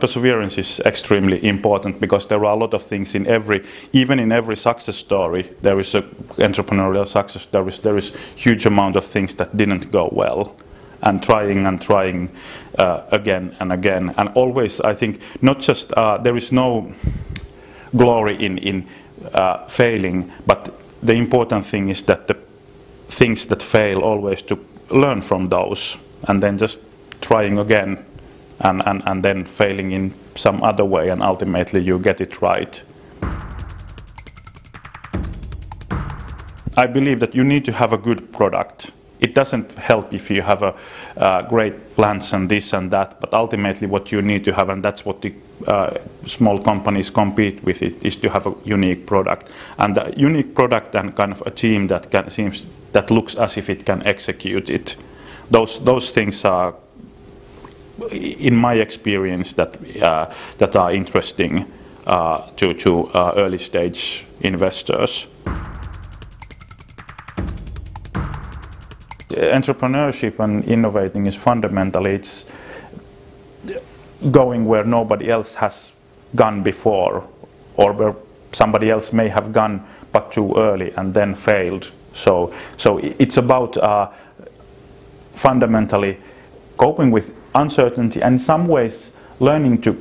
Perseverance is extremely important because there are a lot of things in every, even in every success story, there is entrepreneurial success. There is there is huge amount of things that didn't go well, and trying and trying uh, again and again, and always I think not just uh, there is no glory in in uh, failing, but the important thing is that the things that fail always to learn from those, and then just trying again and, and, and then failing in some other way and ultimately you get it right. I believe that you need to have a good product. It doesn't help if you have a uh, great plans and this and that, but ultimately what you need to have, and that's what the uh, small companies compete with, it, is to have a unique product. And the unique product and kind of a team that can, seems that looks as if it can execute it. Those those things are in my experience, that uh, that are interesting uh, to to uh, early stage investors. Entrepreneurship and innovating is fundamentally it's going where nobody else has gone before, or where somebody else may have gone but too early and then failed. So so it's about fundamentally coping with uncertainty and in some ways learning to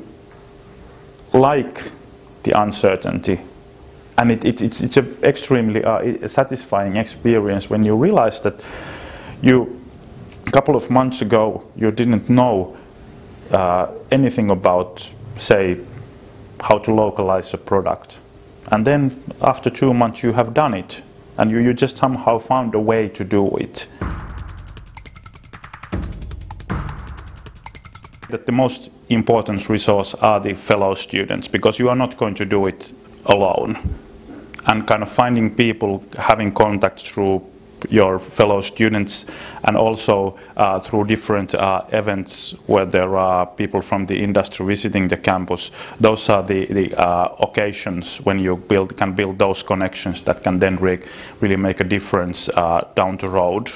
like the uncertainty. And it, it, it's, it's an extremely uh, satisfying experience when you realize that you a couple of months ago you didn't know uh, anything about say how to localize a product. And then after two months you have done it. And you, you just somehow found a way to do it that the most important resource are the fellow students because you are not going to do it alone and kind of finding people having contact through your fellow students and also uh, through different uh, events where there are people from the industry visiting the campus. Those are the, the uh, occasions when you build, can build those connections that can then re really make a difference uh, down the road.